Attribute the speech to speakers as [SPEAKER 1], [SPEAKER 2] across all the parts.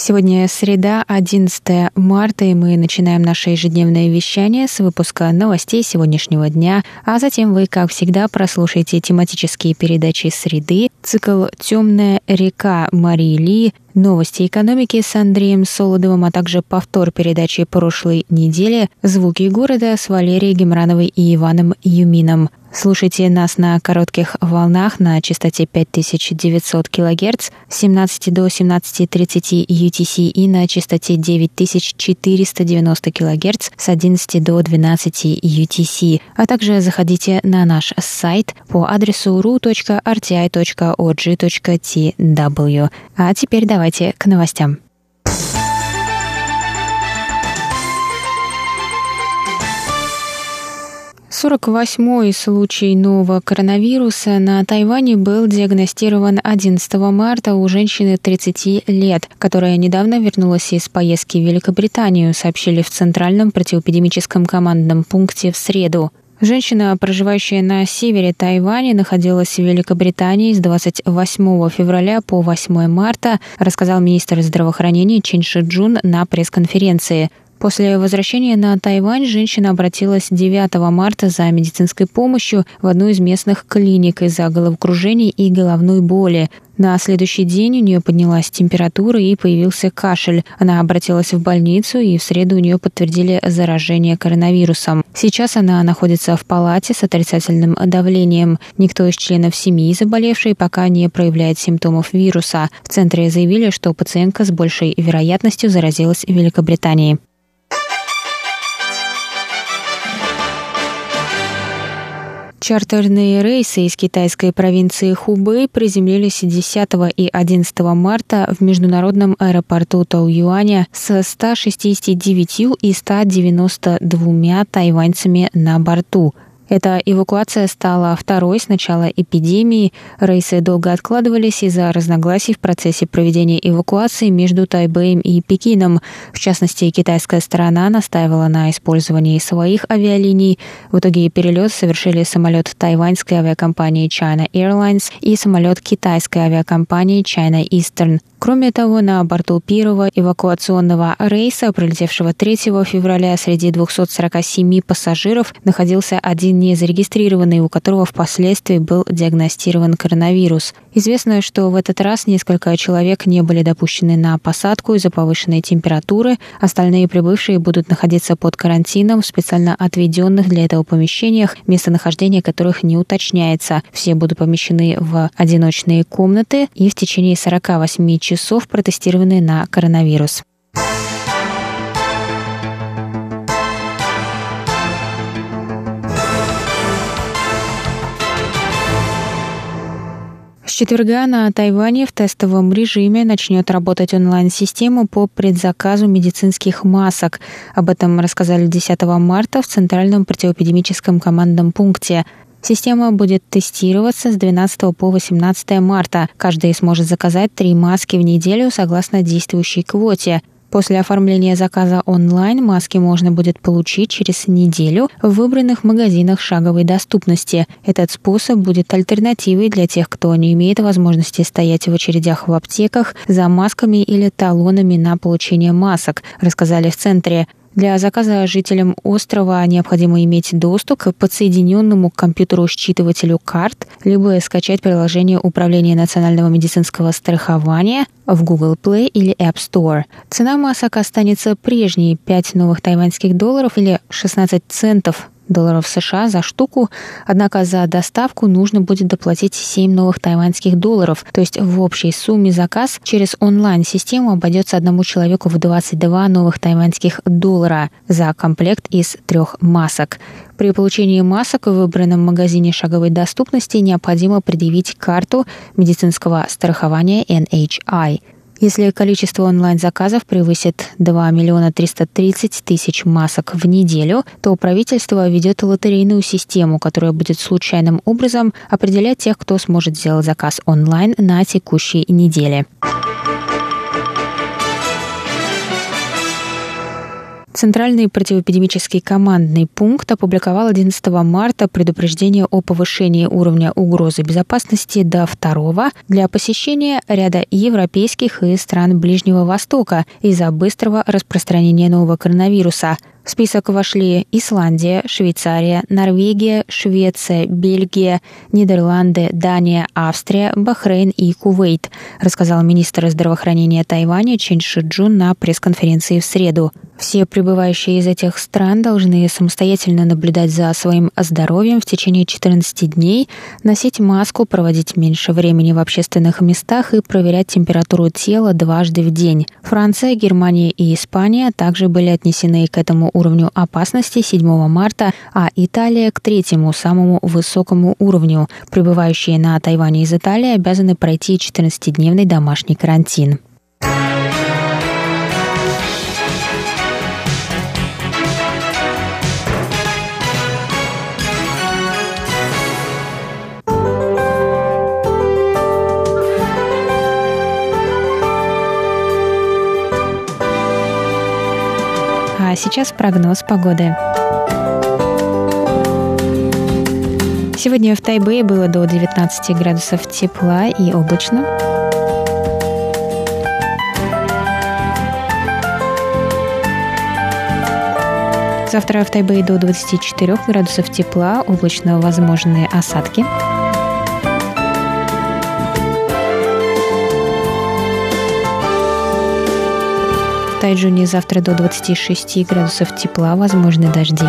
[SPEAKER 1] Сегодня среда, 11 марта, и мы начинаем наше ежедневное вещание с выпуска новостей сегодняшнего дня, а затем вы, как всегда, прослушаете тематические передачи «Среды», цикл «Темная река» Марии Ли, новости экономики с Андреем Солодовым, а также повтор передачи прошлой недели «Звуки города» с Валерией Гемрановой и Иваном Юмином. Слушайте нас на коротких волнах на частоте 5900 кГц с 17 до 17.30 UTC и на частоте 9490 кГц с 11 до 12 UTC. А также заходите на наш сайт по адресу ru.rti.org.tw. А теперь давайте к новостям. 48-й случай нового коронавируса на Тайване был диагностирован 11 марта у женщины 30 лет, которая недавно вернулась из поездки в Великобританию, сообщили в Центральном противоэпидемическом командном пункте в среду. Женщина, проживающая на севере Тайваня, находилась в Великобритании с 28 февраля по 8 марта, рассказал министр здравоохранения Чин Ши Джун на пресс-конференции. После возвращения на Тайвань женщина обратилась 9 марта за медицинской помощью в одну из местных клиник из-за головокружения и головной боли. На следующий день у нее поднялась температура и появился кашель. Она обратилась в больницу, и в среду у нее подтвердили заражение коронавирусом. Сейчас она находится в палате с отрицательным давлением. Никто из членов семьи заболевшей пока не проявляет симптомов вируса. В центре заявили, что пациентка с большей вероятностью заразилась в Великобритании. Чартерные рейсы из китайской провинции Хубэй приземлились 10 и 11 марта в международном аэропорту Тау-Юаня с 169 и 192 тайваньцами на борту – эта эвакуация стала второй с начала эпидемии. Рейсы долго откладывались из-за разногласий в процессе проведения эвакуации между Тайбэем и Пекином. В частности, китайская сторона настаивала на использовании своих авиалиний. В итоге перелет совершили самолет тайваньской авиакомпании China Airlines и самолет китайской авиакомпании China Eastern. Кроме того, на борту первого эвакуационного рейса, прилетевшего 3 февраля, среди 247 пассажиров находился один незарегистрированный, у которого впоследствии был диагностирован коронавирус. Известно, что в этот раз несколько человек не были допущены на посадку из-за повышенной температуры. Остальные прибывшие будут находиться под карантином в специально отведенных для этого помещениях, местонахождение которых не уточняется. Все будут помещены в одиночные комнаты и в течение 48 часов протестированы на коронавирус. С четверга на Тайване в тестовом режиме начнет работать онлайн-система по предзаказу медицинских масок. Об этом рассказали 10 марта в Центральном противоэпидемическом командном пункте. Система будет тестироваться с 12 по 18 марта. Каждый сможет заказать три маски в неделю согласно действующей квоте. После оформления заказа онлайн маски можно будет получить через неделю в выбранных магазинах шаговой доступности. Этот способ будет альтернативой для тех, кто не имеет возможности стоять в очередях в аптеках за масками или талонами на получение масок, рассказали в центре. Для заказа жителям острова необходимо иметь доступ к подсоединенному к компьютеру считывателю карт, либо скачать приложение Управления национального медицинского страхования в Google Play или App Store. Цена масок останется прежней – 5 новых тайваньских долларов или 16 центов долларов США за штуку, однако за доставку нужно будет доплатить 7 новых тайваньских долларов, то есть в общей сумме заказ через онлайн-систему обойдется одному человеку в 22 новых тайваньских доллара за комплект из трех масок. При получении масок в выбранном магазине шаговой доступности необходимо предъявить карту медицинского страхования NHI – Если количество онлайн-заказов превысит 2 миллиона 330 тысяч масок в неделю, то правительство ведет лотерейную систему, которая будет случайным образом определять тех, кто сможет сделать заказ онлайн на текущей неделе. Центральный противоэпидемический командный пункт опубликовал 11 марта предупреждение о повышении уровня угрозы безопасности до второго для посещения ряда европейских и стран Ближнего Востока из-за быстрого распространения нового коронавируса – в список вошли Исландия, Швейцария, Норвегия, Швеция, Бельгия, Нидерланды, Дания, Австрия, Бахрейн и Кувейт, рассказал министр здравоохранения Тайваня Чен Шиджун на пресс-конференции в среду. Все прибывающие из этих стран должны самостоятельно наблюдать за своим здоровьем в течение 14 дней, носить маску, проводить меньше времени в общественных местах и проверять температуру тела дважды в день. Франция, Германия и Испания также были отнесены к этому уровню опасности 7 марта, а Италия к третьему, самому высокому уровню. Прибывающие на Тайване из Италии обязаны пройти 14-дневный домашний карантин. Сейчас прогноз погоды. Сегодня в Тайбэе было до 19 градусов тепла и облачно. Завтра в Тайбэе до 24 градусов тепла, облачно возможные осадки. В Тайджуне завтра до 26 градусов тепла, возможны дожди.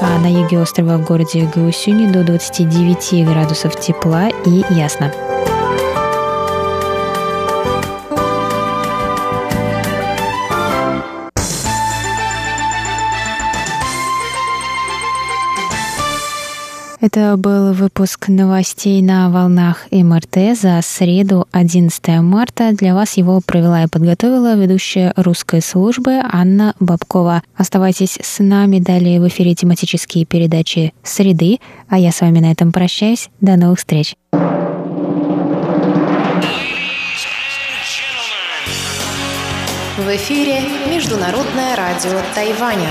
[SPEAKER 1] А на юге острова в городе Гаусюни до 29 градусов тепла и ясно. Это был выпуск новостей на волнах МРТ за среду 11 марта. Для вас его провела и подготовила ведущая русской службы Анна Бабкова. Оставайтесь с нами далее в эфире тематические передачи «Среды», а я с вами на этом прощаюсь. До новых встреч.
[SPEAKER 2] В эфире Международное радио Тайваня.